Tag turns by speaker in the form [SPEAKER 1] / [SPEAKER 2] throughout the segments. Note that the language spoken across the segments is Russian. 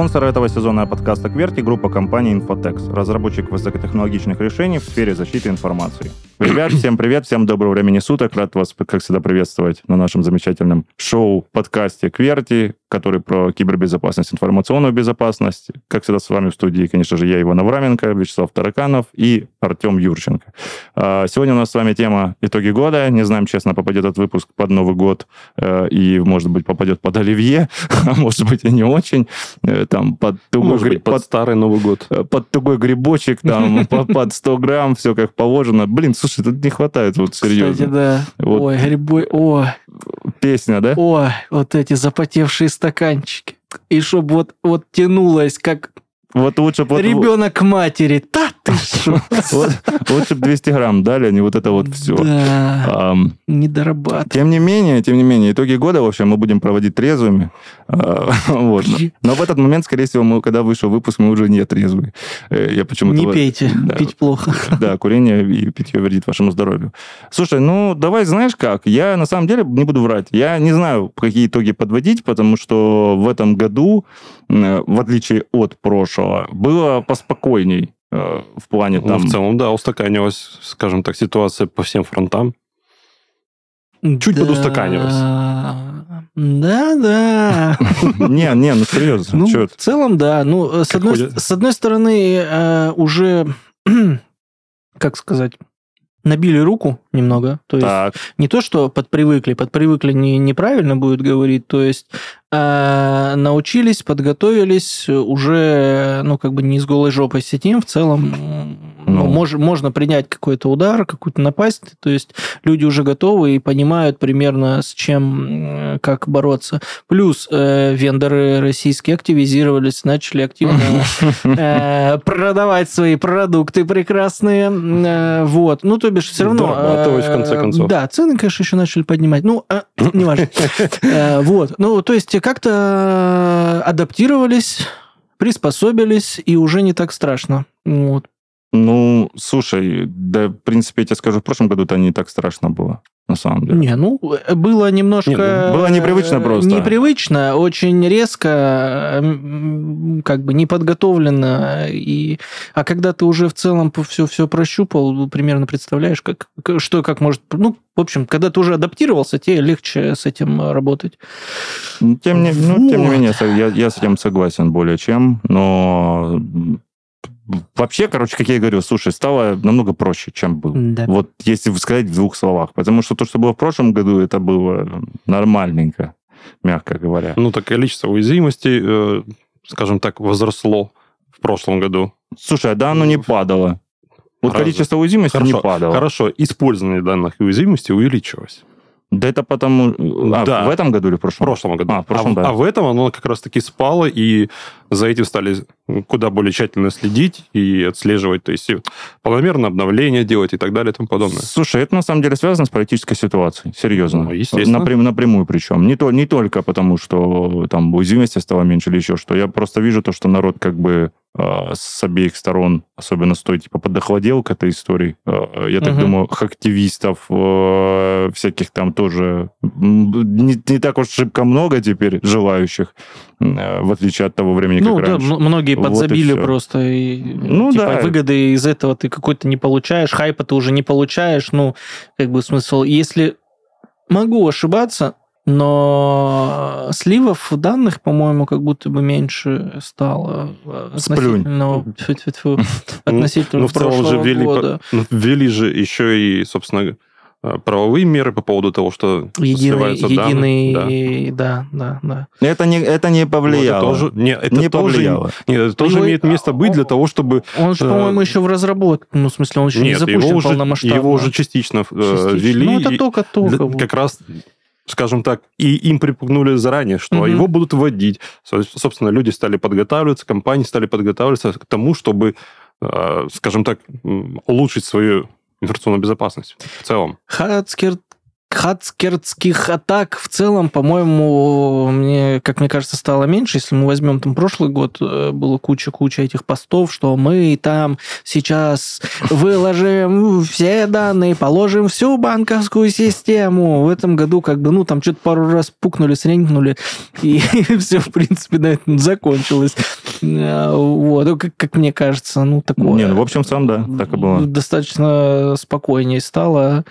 [SPEAKER 1] Спонсор этого сезона подкаста «Кверти» — группа компании Infotex, разработчик высокотехнологичных решений в сфере защиты информации. Ребят, всем привет, всем доброго времени суток. Рад вас, как всегда, приветствовать на нашем замечательном шоу-подкасте «Кверти», который про кибербезопасность, информационную безопасность. Как всегда, с вами в студии, конечно же, я, Иван Авраменко, Вячеслав Тараканов и Артем Юрченко. А, сегодня у нас с вами тема «Итоги года». Не знаем, честно, попадет этот выпуск под Новый год э, и, может быть, попадет под Оливье, а может быть, и не очень. Э, там под
[SPEAKER 2] тугой, может быть, под, под старый Новый год.
[SPEAKER 1] Э, под тугой грибочек, там, под 100 грамм, все как положено. Блин, слушай, тут не хватает, вот серьезно.
[SPEAKER 3] Кстати, да. Ой, грибой, ой.
[SPEAKER 1] Песня, да?
[SPEAKER 3] Ой, вот эти запотевшие стаканчики. И чтобы вот, вот тянулось, как
[SPEAKER 1] вот лучше... Вот,
[SPEAKER 3] Ребенок матери. Да ты что?
[SPEAKER 1] вот, лучше бы 200 грамм дали, а не вот это вот все.
[SPEAKER 3] Да, а, не дорабатывать.
[SPEAKER 1] Тем не менее, тем не менее, итоги года, в общем, мы будем проводить трезвыми. А, вот. Но в этот момент, скорее всего, мы, когда вышел выпуск, мы уже не трезвые. Э, я почему-то...
[SPEAKER 3] Не пейте, да, пить плохо.
[SPEAKER 1] Да, курение и питье вредит вашему здоровью. Слушай, ну, давай, знаешь как, я на самом деле не буду врать. Я не знаю, какие итоги подводить, потому что в этом году, в отличие от прошлого, прошлого было поспокойней э, в плане
[SPEAKER 2] ну,
[SPEAKER 1] там...
[SPEAKER 2] в целом, да, устаканилась, скажем так, ситуация по всем фронтам. Чуть да... подустаканилась.
[SPEAKER 3] Да, да.
[SPEAKER 1] Не, не, ну серьезно.
[SPEAKER 3] Ну, в целом, да. Ну, с одной, с одной стороны, э, уже, как сказать, набили руку немного. То есть так. не то, что подпривыкли, подпривыкли не, неправильно будет говорить, то есть э, научились, подготовились, уже, ну, как бы не с голой жопой сидим, в целом ну. мож, можно принять какой-то удар, какую-то напасть, то есть люди уже готовы и понимают примерно с чем, как бороться. Плюс э, вендоры российские активизировались, начали активно э, продавать свои продукты прекрасные, э, вот. Ну, то бишь, все равно...
[SPEAKER 2] Дорабатывать, в конце концов.
[SPEAKER 3] Да, цены, конечно, еще начали поднимать. Ну, неважно. Вот. Ну, то есть, как-то адаптировались, приспособились, и уже не так страшно. Вот.
[SPEAKER 1] Ну, слушай, да, в принципе, я тебе скажу, в прошлом году это не так страшно было, на самом деле.
[SPEAKER 3] Не, ну, было немножко... Не,
[SPEAKER 1] ну, было непривычно просто.
[SPEAKER 3] Непривычно, очень резко, как бы неподготовленно. И... А когда ты уже в целом все, все прощупал, ну, примерно представляешь, как, что как может... Ну, в общем, когда ты уже адаптировался, тебе легче с этим работать.
[SPEAKER 1] Тем не, ну, тем не менее, я, я с этим согласен более чем, но вообще, короче, как я и говорю, слушай, стало намного проще, чем было. Да. Вот если сказать в двух словах. Потому что то, что было в прошлом году, это было нормальненько, мягко говоря.
[SPEAKER 2] Ну, так количество уязвимостей, э, скажем так, возросло в прошлом году.
[SPEAKER 1] Слушай, а да, оно не падало. Вот Разве? количество уязвимостей
[SPEAKER 2] хорошо,
[SPEAKER 1] не падало.
[SPEAKER 2] Хорошо, использование данных уязвимостей увеличилось.
[SPEAKER 1] Да это потому... А, да. в этом году или в прошлом?
[SPEAKER 2] В прошлом году.
[SPEAKER 1] А, в прошлом,
[SPEAKER 2] а,
[SPEAKER 1] да.
[SPEAKER 2] а в этом оно как раз-таки спало, и за этим стали куда более тщательно следить и отслеживать, то есть планомерно обновления делать и так далее и тому подобное.
[SPEAKER 1] Слушай, это на самом деле связано с политической ситуацией, серьезно.
[SPEAKER 2] Ну, естественно.
[SPEAKER 1] Напрям, напрямую причем. Не, то, не только потому, что там уязвимости стало меньше или еще что. Я просто вижу то, что народ как бы а, с обеих сторон, особенно с той, типа, подохладел к этой истории. А, я так угу. думаю, активистов а, всяких там тоже не, не так уж шибко много теперь желающих, в отличие от того времени,
[SPEAKER 3] ну,
[SPEAKER 1] как
[SPEAKER 3] да,
[SPEAKER 1] раньше.
[SPEAKER 3] многие подзабили и просто. И, ну, типа, да. выгоды из этого ты какой-то не получаешь, хайпа ты уже не получаешь. Ну, как бы смысл. Если могу ошибаться, но сливов данных, по-моему, как будто бы меньше стало относительно, тьфу -тьфу -тьфу, относительно ну, в целом же ввели, года.
[SPEAKER 2] По, ввели же еще и, собственно, правовые меры по поводу того, что
[SPEAKER 3] единый, единый, данные. Да. да, да,
[SPEAKER 1] да. Это не, это не повлияло.
[SPEAKER 2] Вот это тоже, не, это не тоже, повлияло. Нет, это тоже его, имеет место быть для того, чтобы...
[SPEAKER 3] Он же, по-моему, еще в разработке. Ну, в смысле, он еще нет, не запущен его уже, полномасштабно.
[SPEAKER 2] Его уже частично, э, частично. ввели.
[SPEAKER 3] Ну, это только-только.
[SPEAKER 2] Как раз скажем так, и им припугнули заранее, что угу. его будут вводить. Собственно, люди стали подготавливаться, компании стали подготавливаться к тому, чтобы, э, скажем так, улучшить свою информационную безопасность в целом.
[SPEAKER 3] Хацкер хацкерских атак в целом, по-моему, мне, как мне кажется, стало меньше. Если мы возьмем там прошлый год, э, было куча-куча этих постов, что мы там сейчас выложим все данные, положим всю банковскую систему. В этом году как бы, ну, там что-то пару раз пукнули, сренькнули, и все, в принципе, на этом закончилось. Э, вот, ну, как, как мне кажется, ну, такое...
[SPEAKER 1] Не, ну, в общем, сам, да, так и было.
[SPEAKER 3] Достаточно спокойнее стало.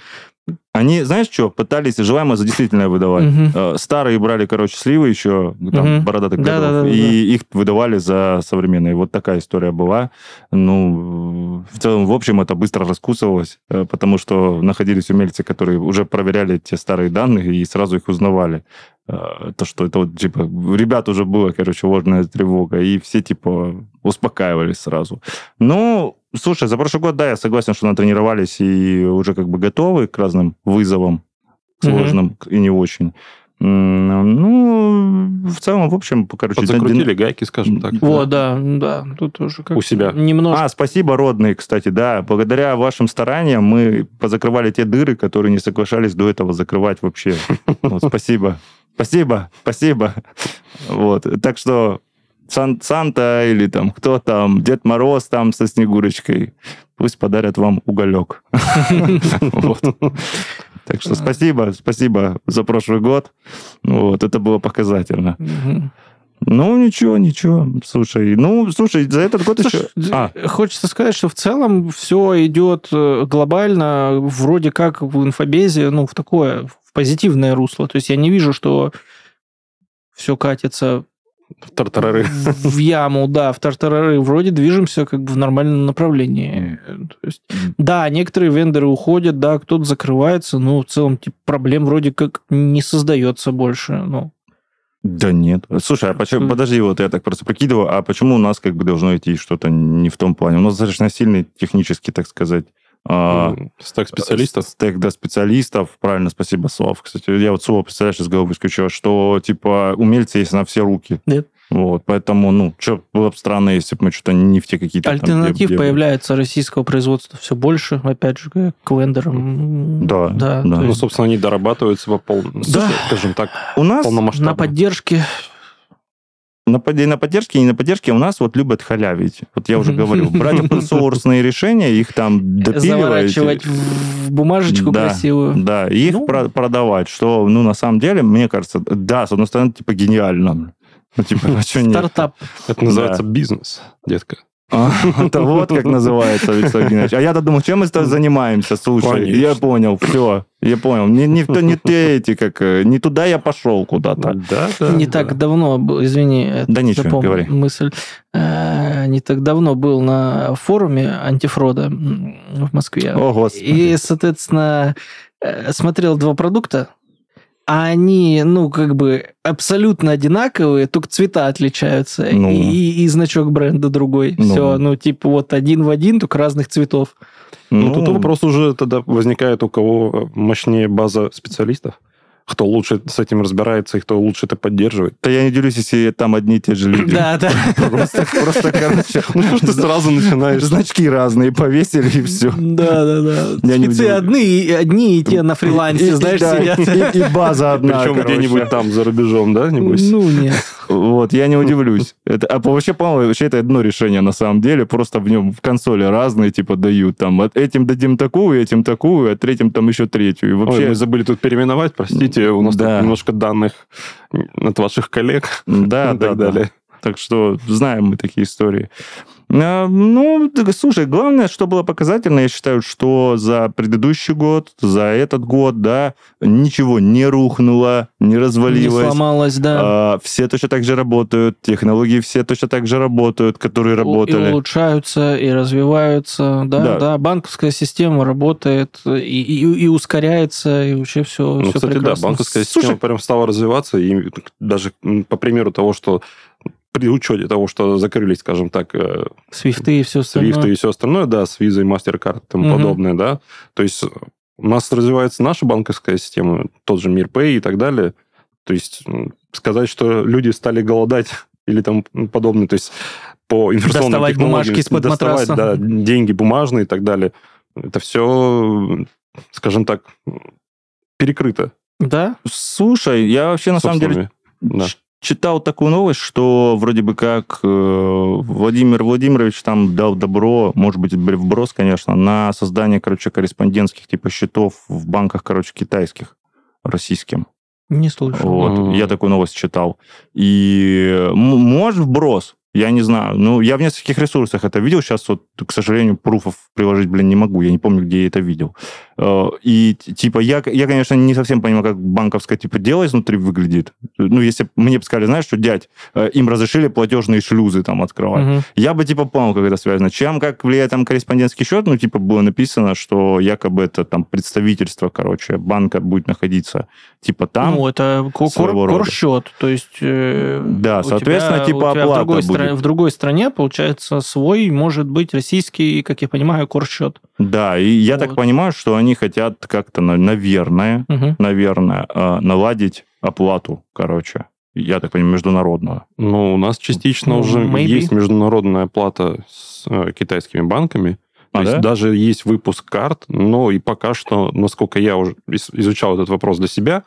[SPEAKER 1] Они, знаешь что, пытались желаемое за действительное выдавать. Угу. Старые брали, короче, сливы еще, там, угу. бородатых да, годов, да, да, и да. их выдавали за современные. Вот такая история была. Ну, в целом, в общем, это быстро раскусывалось, э, потому что находились умельцы, которые уже проверяли те старые данные и сразу их узнавали. Э, то, что это вот, типа, ребят уже было, короче, ложная тревога, и все, типа, успокаивались сразу. Ну, слушай, за прошлый год, да, я согласен, что натренировались и уже как бы готовы к разным вызовам, сложным mm-hmm. и не очень. Ну, в целом, в общем, короче...
[SPEAKER 2] Подзакрутили дин... гайки, скажем так.
[SPEAKER 3] О, да, да, тут уже как
[SPEAKER 2] У себя.
[SPEAKER 3] Немножко.
[SPEAKER 1] А, спасибо, родные, кстати, да. Благодаря вашим стараниям мы позакрывали те дыры, которые не соглашались до этого закрывать вообще. Спасибо. Спасибо, спасибо. Вот. Так что Сан Санта или там кто там, Дед Мороз там со Снегурочкой, пусть подарят вам уголек. Так что спасибо, спасибо за прошлый год. Вот, это было показательно. Ну, ничего, ничего. Слушай, ну, слушай, за этот год слушай, еще...
[SPEAKER 3] А. Хочется сказать, что в целом все идет э, глобально, вроде как в инфобезе, ну, в такое, в позитивное русло. То есть я не вижу, что все катится
[SPEAKER 2] в тартарары.
[SPEAKER 3] В яму, да, в тартарары. Вроде движемся как бы в нормальном направлении. То есть, да, некоторые вендоры уходят, да, кто-то закрывается, но в целом типа, проблем вроде как не создается больше. Ну.
[SPEAKER 1] Да нет. Слушай, а почему, подожди, вот я так просто прикидываю, а почему у нас как бы должно идти что-то не в том плане? У нас достаточно сильный технически, так сказать,
[SPEAKER 2] а, стек специалистов?
[SPEAKER 1] Стек, да, специалистов. Правильно, спасибо, Слав. Кстати, я вот слово, представляешь, из головы исключил, что, типа, умельцы есть на все руки.
[SPEAKER 3] Нет.
[SPEAKER 1] Вот, поэтому, ну, что было бы странно, если бы мы что-то не в те какие-то...
[SPEAKER 3] Альтернатив там, появляется российского производства все больше, опять же, к вендорам.
[SPEAKER 1] Да, да. да.
[SPEAKER 2] Ну, есть... собственно, они дорабатываются по полному, да. скажем так,
[SPEAKER 3] У нас на поддержке
[SPEAKER 1] на, на поддержке и не на поддержке у нас вот любят халявить. Вот я уже говорил, брать open решения, их там допиливать.
[SPEAKER 3] Заворачивать в бумажечку
[SPEAKER 1] да,
[SPEAKER 3] красивую.
[SPEAKER 1] Да, их ну. про- продавать, что, ну, на самом деле, мне кажется, да, с одной стороны, типа, гениально. Ну, типа, а что нет?
[SPEAKER 3] Стартап.
[SPEAKER 2] Это называется бизнес, детка.
[SPEAKER 1] А, это вот как называется, Виктор Геннадьевич. А я-то думал, чем мы занимаемся, слушай. Конечно. Я понял, все, я понял. Не, не, не те эти, как... Э, не туда я пошел куда-то.
[SPEAKER 3] Да, да, не да. так давно, извини,
[SPEAKER 1] да ничего, говори.
[SPEAKER 3] мысль. Э, не так давно был на форуме антифрода в Москве.
[SPEAKER 1] О, Господи.
[SPEAKER 3] И, соответственно, э, смотрел два продукта а они, ну, как бы абсолютно одинаковые, только цвета отличаются, ну. и, и значок бренда другой. Ну. Все, ну, типа вот один в один, только разных цветов.
[SPEAKER 2] Ну, ну, тут вопрос уже тогда возникает, у кого мощнее база специалистов кто лучше с этим разбирается и кто лучше это поддерживает.
[SPEAKER 1] Да я не делюсь, если там одни и те же люди.
[SPEAKER 3] Да, да.
[SPEAKER 1] Просто, просто короче, ну что ж ты сразу начинаешь? Значки разные повесили и все.
[SPEAKER 3] Да, да, да. Спецы одни, одни и те на фрилансе, знаешь, сидят.
[SPEAKER 1] И база одна,
[SPEAKER 2] Причем где-нибудь там за рубежом, да, небось?
[SPEAKER 3] Ну, нет.
[SPEAKER 1] Вот, я не удивлюсь. Это, а вообще, по-моему, вообще это одно решение на самом деле. Просто в нем в консоли разные, типа, дают. Там, этим дадим такую, этим такую, а третьим там еще третью. И
[SPEAKER 2] вообще... Ой, мы забыли тут переименовать, простите, у нас да. тут немножко данных от ваших коллег.
[SPEAKER 1] Да, да, да. Так что знаем мы такие истории. А, ну, слушай, главное, что было показательно, я считаю, что за предыдущий год, за этот год, да, ничего не рухнуло, не развалилось.
[SPEAKER 3] Не сломалось, да.
[SPEAKER 1] А, все точно так же работают, технологии все точно так же работают, которые работали.
[SPEAKER 3] И улучшаются, и развиваются, да, да. да банковская система работает и, и, и ускоряется, и вообще все, ну, все
[SPEAKER 2] кстати,
[SPEAKER 3] прекрасно.
[SPEAKER 2] да, банковская Слушай, система прям стала развиваться, и даже по примеру того, что при учете того, что закрылись, скажем так...
[SPEAKER 3] Э, свифты и все остальное.
[SPEAKER 2] Свифты и все остальное, да, с визой, MasterCard и тому угу. подобное, да. То есть у нас развивается наша банковская система, тот же Мирпэй и так далее. То есть сказать, что люди стали голодать или там подобное, то есть по информационным
[SPEAKER 3] доставать бумажки из-под доставать, матраса.
[SPEAKER 2] да, деньги бумажные и так далее. Это все, скажем так, перекрыто.
[SPEAKER 3] Да?
[SPEAKER 1] Слушай, я вообще на самом деле да. Читал такую новость, что вроде бы как э, Владимир Владимирович там дал добро, может быть, вброс, конечно, на создание, короче, корреспондентских типа счетов в банках, короче, китайских, российским.
[SPEAKER 3] Не слышал.
[SPEAKER 1] Вот, mm-hmm. я такую новость читал. И может вброс, я не знаю. Ну, я в нескольких ресурсах это видел. Сейчас вот, к сожалению, пруфов приложить, блин, не могу. Я не помню, где я это видел. Э, и, типа, я, я, конечно, не совсем понимаю, как банковское, типа, дело изнутри выглядит. Ну, если мне бы сказали, знаешь, что, дядь, э, им разрешили платежные шлюзы там открывать. Угу. Я бы, типа, понял, как это связано. Чем, как влияет там корреспондентский счет, ну, типа, было написано, что якобы это там представительство, короче, банка будет находиться, типа, там.
[SPEAKER 3] Ну, это кор-счет. То есть... Э,
[SPEAKER 1] да, соответственно, тебя, типа, оплата будет
[SPEAKER 3] стране, в другой стране, получается, свой может быть российский, как я понимаю, корсчет.
[SPEAKER 1] Да, и я вот. так понимаю, что они хотят как-то, наверное, угу. наверное, э, наладить оплату, короче. Я так понимаю, международную.
[SPEAKER 2] Ну, у нас частично ну, уже maybe. есть международная оплата с э, китайскими банками. А, То да? есть даже есть выпуск карт, но и пока что, насколько я уже изучал этот вопрос для себя,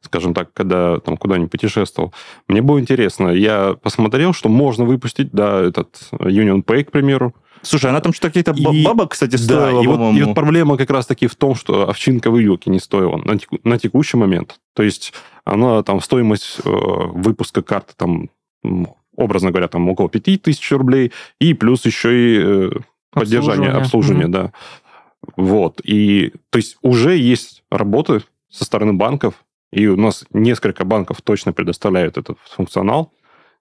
[SPEAKER 2] скажем так, когда там куда-нибудь путешествовал. Мне было интересно, я посмотрел, что можно выпустить, да, этот Union Pay, к примеру,
[SPEAKER 1] Слушай, она там что-то какие-то и, бабок, кстати, стоила,
[SPEAKER 2] да, и вот, и вот проблема как раз-таки в том, что овчинка в вилки не стоила на, теку, на текущий момент. То есть она там стоимость э, выпуска карты там образно говоря, там около 5000 рублей, и плюс еще и э, поддержание, обслуживание, mm-hmm. да. Вот. И то есть уже есть работы со стороны банков, и у нас несколько банков точно предоставляют этот функционал,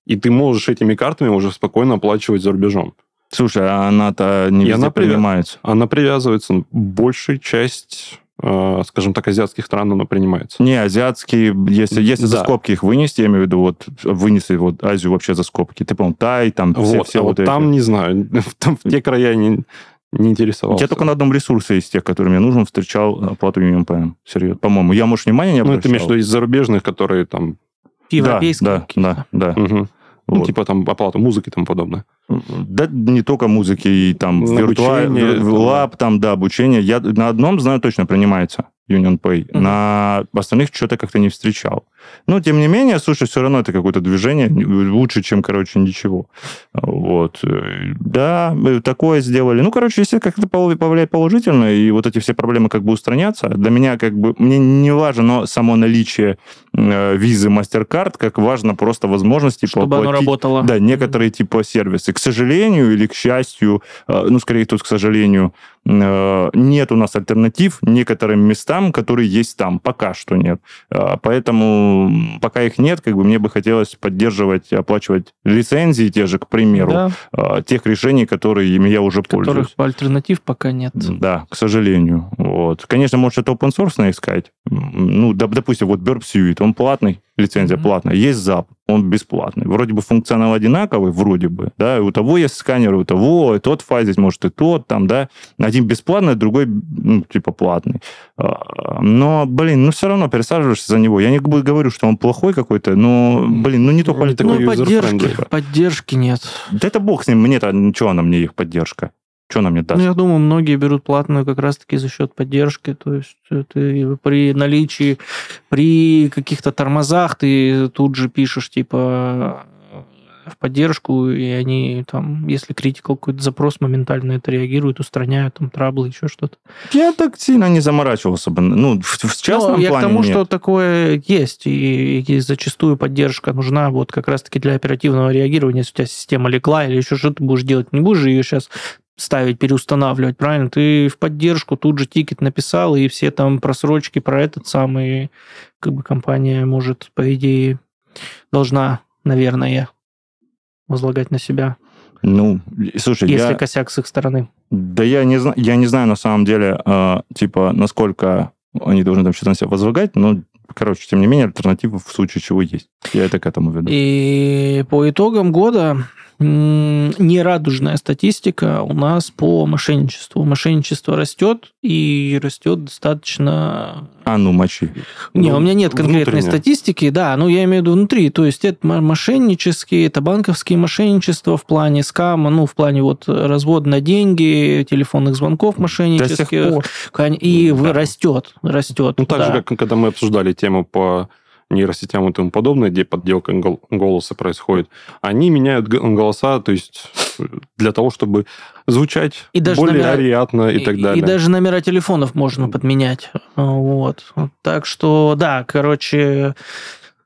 [SPEAKER 2] и ты можешь этими картами уже спокойно оплачивать за рубежом.
[SPEAKER 1] Слушай, а она-то не и она принимается?
[SPEAKER 2] Она привязывается. Большая часть э, скажем так, азиатских стран она принимается.
[SPEAKER 1] Не, азиатские, если, если да. за скобки их вынести, я имею в виду, вот вынесли вот Азию вообще за скобки. Ты, по Тай, там
[SPEAKER 2] вот, все, все а вот, вот там не знаю, там в те края не, не интересовался.
[SPEAKER 1] Я только на одном ресурсе из тех, который мне нужен, встречал оплату UMPM. Серьезно. По-моему, я, может, внимания не обращал.
[SPEAKER 2] Ну, в виду из зарубежных, которые там...
[SPEAKER 3] Европейские.
[SPEAKER 1] Да, да, да.
[SPEAKER 2] Угу. Ну, типа там оплата музыки и тому подобное.
[SPEAKER 1] Да, не только музыки, и там виртуальный лаб, там, да, обучение. Я на одном знаю точно принимается. Union Pay. Mm-hmm. На остальных что-то как-то не встречал. Но, тем не менее, слушай, все равно это какое-то движение лучше, чем, короче, ничего. Вот. Да, такое сделали. Ну, короче, если как-то повлияет положительно, и вот эти все проблемы как бы устранятся, для меня как бы, мне не важно но само наличие э, визы MasterCard, как важно просто возможности
[SPEAKER 3] Чтобы оплатить, оно работало.
[SPEAKER 1] Да, некоторые типа сервисы. К сожалению или к счастью, э, ну, скорее тут к сожалению, Э, нет у нас альтернатив некоторым местам, которые есть там. Пока что нет. Э, поэтому пока их нет, как бы мне бы хотелось поддерживать, оплачивать лицензии те же, к примеру, да. Тех решений, которые ими я уже Которых пользуюсь.
[SPEAKER 3] альтернатив пока нет.
[SPEAKER 1] Да, к сожалению. Вот. Конечно, может, это open source искать. Ну, допустим, вот Burp Suite, он платный, лицензия mm-hmm. платная. Есть ZAP, он бесплатный. Вроде бы функционал одинаковый, вроде бы, да, и у того есть сканер, у того, и тот файл здесь, может, и тот, там, да. Один бесплатный, другой, ну, типа, платный. А, но, блин, ну, все равно пересаживаешься за него. Я не говорю, что он плохой какой-то, но, блин, ну, не то
[SPEAKER 3] ну, такой поддержки, поддержки нет.
[SPEAKER 1] Да это бог с ним, мне-то, ничего она мне их поддержка. Что нам не даст?
[SPEAKER 3] Ну, я думаю, многие берут платную как раз-таки за счет поддержки. То есть ты при наличии, при каких-то тормозах ты тут же пишешь, типа, в поддержку, и они там, если критикал какой-то запрос, моментально это реагируют, устраняют там траблы, еще что-то.
[SPEAKER 1] Я так сильно не заморачивался бы. Ну, в, в частном Но
[SPEAKER 3] я
[SPEAKER 1] плане
[SPEAKER 3] к тому,
[SPEAKER 1] нет.
[SPEAKER 3] что такое есть, и, и зачастую поддержка нужна вот как раз-таки для оперативного реагирования, если у тебя система легла или еще что-то будешь делать, не будешь ее сейчас ставить, переустанавливать, правильно? Ты в поддержку тут же тикет написал, и все там просрочки про этот самый, как бы компания может, по идее, должна, наверное, возлагать на себя.
[SPEAKER 1] Ну, слушай,
[SPEAKER 3] если я... косяк с их стороны.
[SPEAKER 1] Да я не знаю, я не знаю на самом деле, э, типа, насколько они должны там что-то на себя возлагать, но, короче, тем не менее, альтернатива в случае чего есть. Я это к этому веду.
[SPEAKER 3] И по итогам года нерадужная статистика у нас по мошенничеству. Мошенничество растет и растет достаточно...
[SPEAKER 1] А ну, мочи.
[SPEAKER 3] Не, ну, у меня нет конкретной внутренне. статистики, да, ну я имею в виду внутри. То есть это мошеннические, это банковские мошенничества в плане скама, ну в плане вот развод на деньги, телефонных звонков мошеннических. И да. растет, растет.
[SPEAKER 2] Ну так да. же, как когда мы обсуждали тему по нейросетям и тому подобное, где подделка голоса происходит, они меняют голоса, то есть для того, чтобы звучать и даже более номера, ариатно и, и так далее.
[SPEAKER 3] И даже номера телефонов можно подменять. Вот. Так что, да, короче,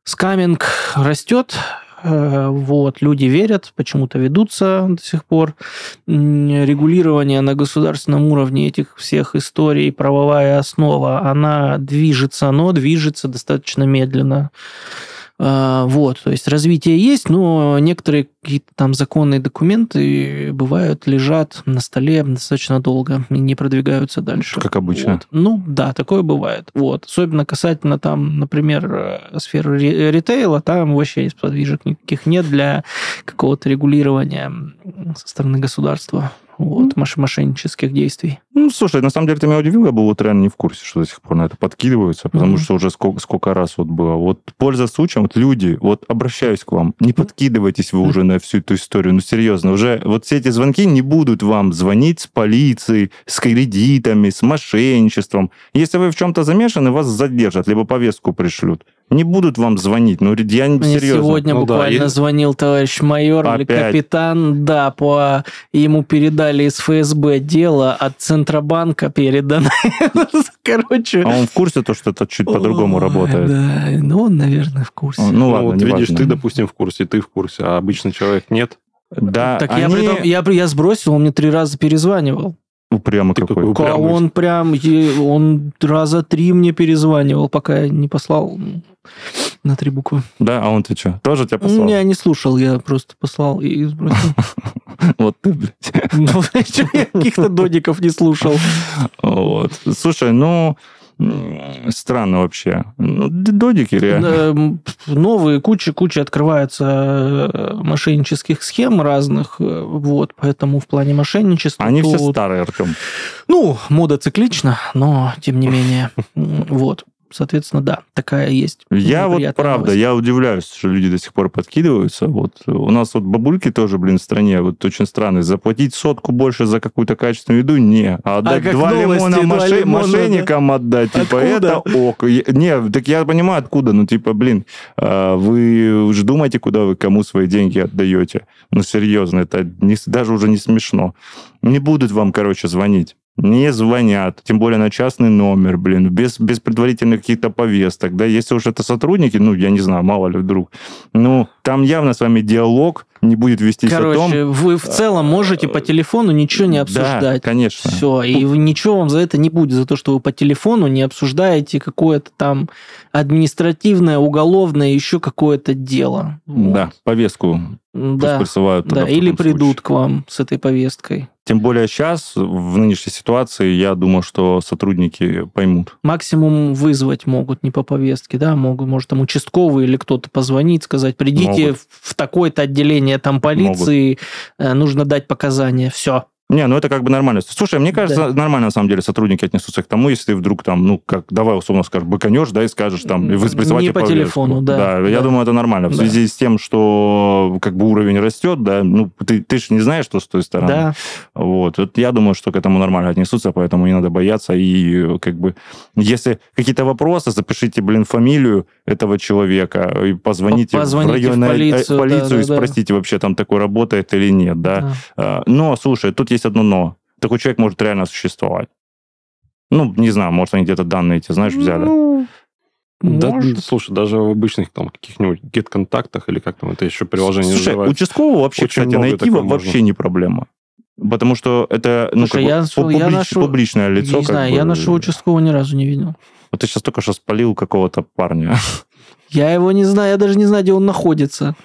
[SPEAKER 3] скаминг растет, вот, люди верят, почему-то ведутся до сих пор. Регулирование на государственном уровне этих всех историй, правовая основа, она движется, но движется достаточно медленно. А, вот, то есть развитие есть, но некоторые какие-то там законные документы бывают, лежат на столе достаточно долго и не продвигаются дальше.
[SPEAKER 1] Как обычно.
[SPEAKER 3] Вот. Ну, да, такое бывает. Вот. Особенно касательно там, например, э, сферы ритейла, там вообще подвижек никаких нет для какого-то регулирования со стороны государства вот, mm. мошеннических действий.
[SPEAKER 1] Ну, слушай, на самом деле ты меня удивил, я был вот реально не в курсе, что до сих пор на это подкидываются, потому mm-hmm. что уже сколько, сколько раз вот было. Вот польза случаем, вот люди, вот обращаюсь к вам, не подкидывайтесь вы mm-hmm. уже на всю эту историю, ну серьезно, уже вот все эти звонки не будут вам звонить с полицией, с кредитами, с мошенничеством. Если вы в чем-то замешаны, вас задержат, либо повестку пришлют не будут вам звонить. Ну, я не
[SPEAKER 3] Мне
[SPEAKER 1] серьезно.
[SPEAKER 3] сегодня ну, буквально да, звонил товарищ майор Опять. или капитан, да, по ему передали из ФСБ дело от Центробанка передано. Короче.
[SPEAKER 1] А он в курсе то, что это чуть по-другому работает?
[SPEAKER 3] Да, ну он, наверное, в курсе.
[SPEAKER 2] Ну, ну ладно, вот видишь, ты, допустим, в курсе, ты в курсе, а обычный человек нет.
[SPEAKER 3] Да, так они... я, притом, я, я сбросил, он мне три раза перезванивал.
[SPEAKER 1] Упрямый Ты какой.
[SPEAKER 3] какой он прям, он раза три мне перезванивал, пока я не послал на три буквы.
[SPEAKER 1] Да, а он ты что, тоже тебя послал?
[SPEAKER 3] Я не слушал, я просто послал и сбросил.
[SPEAKER 1] Вот ты, блядь. Ну,
[SPEAKER 3] я каких-то додиков не слушал.
[SPEAKER 1] Вот. Слушай, ну, Странно вообще. Ну, додики реально.
[SPEAKER 3] Новые куча, куча открывается э, мошеннических схем разных. Э, вот, поэтому в плане мошенничества...
[SPEAKER 1] Они все старые, Артем.
[SPEAKER 3] Ну, мода циклична, но тем не менее. Вот. Соответственно, да, такая есть.
[SPEAKER 1] Я вот, правда, новость. я удивляюсь, что люди до сих пор подкидываются. Вот у нас вот бабульки тоже, блин, в стране, вот очень странно. Заплатить сотку больше за какую-то качественную еду? Не. А отдать а два новости, лимона, два моше... лимона мошенникам да? отдать, типа, откуда? это ок. Не, так я понимаю, откуда. Ну, типа, блин, а, вы же думаете, куда вы кому свои деньги отдаете. Ну, серьезно, это не, даже уже не смешно. Не будут вам, короче, звонить не звонят, тем более на частный номер, блин, без, без предварительных каких-то повесток, да, если уж это сотрудники, ну, я не знаю, мало ли вдруг, ну, там явно с вами диалог не будет вестись
[SPEAKER 3] Короче,
[SPEAKER 1] о том...
[SPEAKER 3] вы в целом можете по телефону ничего не обсуждать. Да,
[SPEAKER 1] конечно.
[SPEAKER 3] Все, и ничего вам за это не будет, за то, что вы по телефону не обсуждаете какое-то там административное, уголовное, еще какое-то дело.
[SPEAKER 1] Вот. Да, повестку
[SPEAKER 3] да, присылают. Да, или придут случае. к вам с этой повесткой.
[SPEAKER 1] Тем более сейчас, в нынешней ситуации, я думаю, что сотрудники поймут.
[SPEAKER 3] Максимум вызвать могут не по повестке, да, могут, может, там участковый или кто-то позвонить, сказать, придите могут. в такое-то отделение там полиции, могут. Э, нужно дать показания, все.
[SPEAKER 1] Не, ну это как бы нормально. Слушай, мне кажется, да. нормально на самом деле сотрудники отнесутся к тому, если ты вдруг там, ну, как, давай условно скажешь, быканешь, да, и скажешь там, и вы
[SPEAKER 3] Не по телефону, да.
[SPEAKER 1] Да, да. я думаю, это нормально. В связи с тем, что как бы уровень растет, да, ну, ты, ты же не знаешь, что с той стороны. Да. Вот. вот. Я думаю, что к этому нормально отнесутся, поэтому не надо бояться. И как бы, если какие-то вопросы, запишите, блин, фамилию этого человека и позвоните,
[SPEAKER 3] позвоните в районную в полицию,
[SPEAKER 1] полицию да, да, и спросите, да. вообще там такой работает или нет, да. да. Но, слушай, тут есть одно но. Такой человек может реально существовать. Ну, не знаю, может, они где-то данные эти, знаешь, взяли. Ну,
[SPEAKER 2] да, может. слушай, даже в обычных там каких-нибудь get-контактах или как там это еще приложение
[SPEAKER 1] Слушай, называется. участкового вообще, Очень кстати, найти вообще можно. не проблема. Потому что это ну, Слушай, я, публич, я нашу, публичное лицо.
[SPEAKER 3] Не знаю, бы... я нашего участкового ни разу не видел.
[SPEAKER 1] Вот ты сейчас только что спалил какого-то парня.
[SPEAKER 3] Я его не знаю, я даже не знаю, где он находится.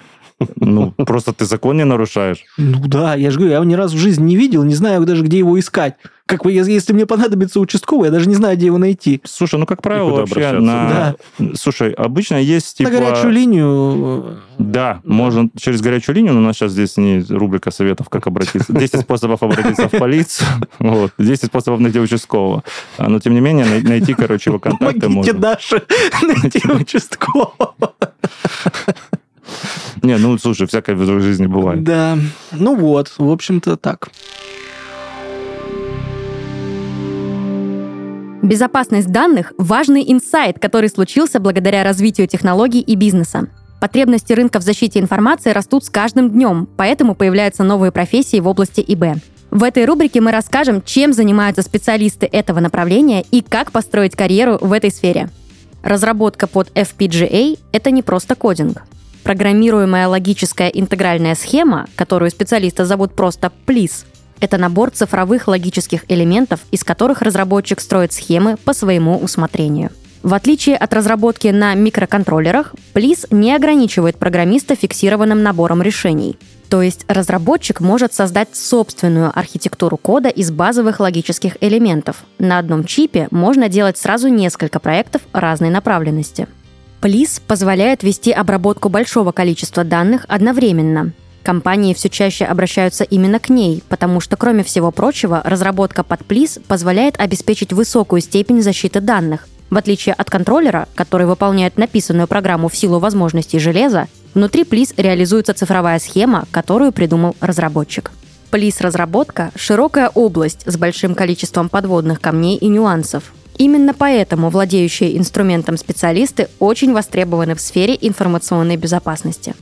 [SPEAKER 1] Ну, просто ты закон не нарушаешь.
[SPEAKER 3] Ну да, я же говорю, я его ни разу в жизни не видел, не знаю даже, где его искать. как бы, если мне понадобится участковый, я даже не знаю, где его найти.
[SPEAKER 1] Слушай, ну, как правило, вообще на... Да. Слушай, обычно есть, типа...
[SPEAKER 3] На горячую линию...
[SPEAKER 1] Да, да, можно через горячую линию, но у нас сейчас здесь не рубрика советов, как обратиться. 10 способов обратиться в полицию, вот, 10 способов найти участкового. А, но, тем не менее, найти, короче, его контакты
[SPEAKER 3] можно. Помогите Даше найти участкового.
[SPEAKER 1] Не, ну, слушай, всякое в жизни бывает.
[SPEAKER 3] Да, ну вот, в общем-то, так.
[SPEAKER 4] Безопасность данных – важный инсайт, который случился благодаря развитию технологий и бизнеса. Потребности рынка в защите информации растут с каждым днем, поэтому появляются новые профессии в области ИБ. В этой рубрике мы расскажем, чем занимаются специалисты этого направления и как построить карьеру в этой сфере. Разработка под FPGA – это не просто кодинг. Программируемая логическая интегральная схема, которую специалисты зовут просто PLIS, это набор цифровых логических элементов, из которых разработчик строит схемы по своему усмотрению. В отличие от разработки на микроконтроллерах, PLIS не ограничивает программиста фиксированным набором решений. То есть разработчик может создать собственную архитектуру кода из базовых логических элементов. На одном чипе можно делать сразу несколько проектов разной направленности. PLIS позволяет вести обработку большого количества данных одновременно. Компании все чаще обращаются именно к ней, потому что, кроме всего прочего, разработка под PLIS позволяет обеспечить высокую степень защиты данных. В отличие от контроллера, который выполняет написанную программу в силу возможностей железа, внутри PLIS реализуется цифровая схема, которую придумал разработчик. PLIS-разработка – широкая область с большим количеством подводных камней и нюансов. Именно поэтому владеющие инструментом специалисты очень востребованы в сфере информационной безопасности.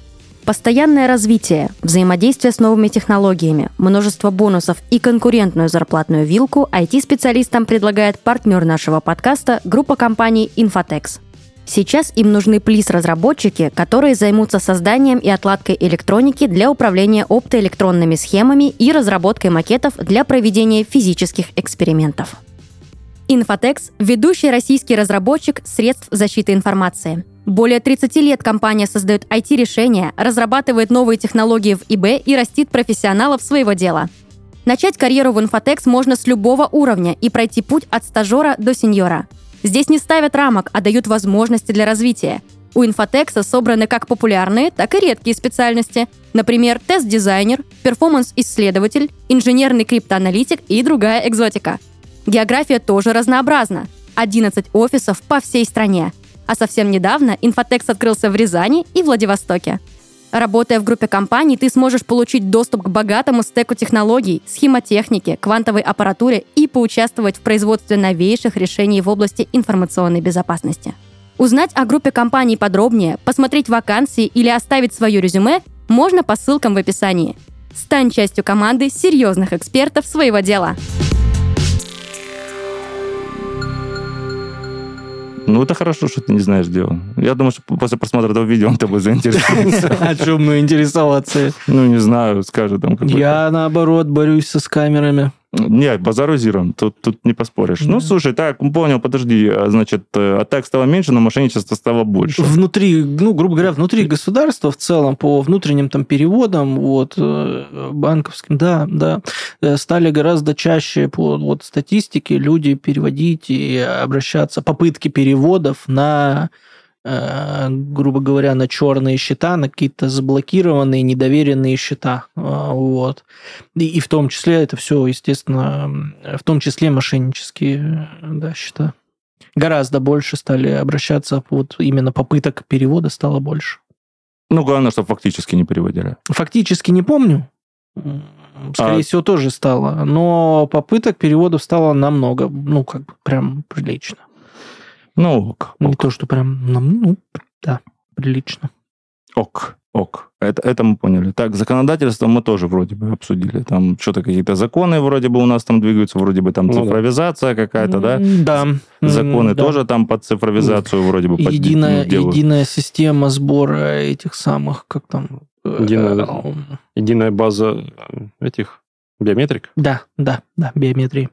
[SPEAKER 4] Постоянное развитие, взаимодействие с новыми технологиями, множество бонусов и конкурентную зарплатную вилку IT-специалистам предлагает партнер нашего подкаста – группа компаний Infotex. Сейчас им нужны плис-разработчики, которые займутся созданием и отладкой электроники для управления оптоэлектронными схемами и разработкой макетов для проведения физических экспериментов. Infotex – ведущий российский разработчик средств защиты информации – более 30 лет компания создает IT-решения, разрабатывает новые технологии в ИБ и растит профессионалов своего дела. Начать карьеру в Infotex можно с любого уровня и пройти путь от стажера до сеньора. Здесь не ставят рамок, а дают возможности для развития. У Infotex собраны как популярные, так и редкие специальности. Например, тест-дизайнер, перформанс-исследователь, инженерный криптоаналитик и другая экзотика. География тоже разнообразна. 11 офисов по всей стране – а совсем недавно Инфотекс открылся в Рязани и Владивостоке. Работая в группе компаний, ты сможешь получить доступ к богатому стеку технологий, схемотехнике, квантовой аппаратуре и поучаствовать в производстве новейших решений в области информационной безопасности. Узнать о группе компаний подробнее, посмотреть вакансии или оставить свое резюме можно по ссылкам в описании. Стань частью команды серьезных экспертов своего дела.
[SPEAKER 1] Ну, это хорошо, что ты не знаешь, где он. Я думаю, что после просмотра этого видео он тобой заинтересуется.
[SPEAKER 3] О чем мы интересоваться?
[SPEAKER 1] Ну, не знаю, скажет там
[SPEAKER 3] какой-то. Я, наоборот, борюсь со с камерами.
[SPEAKER 1] Не, базару Тут, тут не поспоришь. Да. Ну, слушай, так, понял, подожди. А, значит, э, атак стало меньше, но мошенничество стало больше.
[SPEAKER 3] Внутри, ну, грубо говоря, внутри государства в целом, по внутренним там переводам, вот, э, банковским, да, да, э, стали гораздо чаще по вот статистике люди переводить и обращаться, попытки переводов на грубо говоря, на черные счета, на какие-то заблокированные, недоверенные счета. Э, вот. И, и в том числе это все, естественно, в том числе мошеннические да, счета. Гораздо больше стали обращаться, вот именно попыток перевода стало больше.
[SPEAKER 1] Ну, главное, что фактически не переводили.
[SPEAKER 3] Фактически не помню. Скорее а... всего, тоже стало. Но попыток переводов стало намного, ну, как бы прям прилично.
[SPEAKER 1] Ну, ок.
[SPEAKER 3] Не ок. то, что прям, ну, ну, да, прилично.
[SPEAKER 1] Ок, ок. Это, это мы поняли. Так, законодательство мы тоже вроде бы обсудили. Там что-то какие-то законы вроде бы у нас там двигаются, вроде бы там ну, цифровизация да. какая-то, да?
[SPEAKER 3] Да.
[SPEAKER 1] Законы да. тоже там под цифровизацию вроде бы
[SPEAKER 3] единая, под, ну, единая система сбора этих самых, как там...
[SPEAKER 2] Э, единая, э, единая база этих биометрик?
[SPEAKER 3] Да, да, да, биометрии.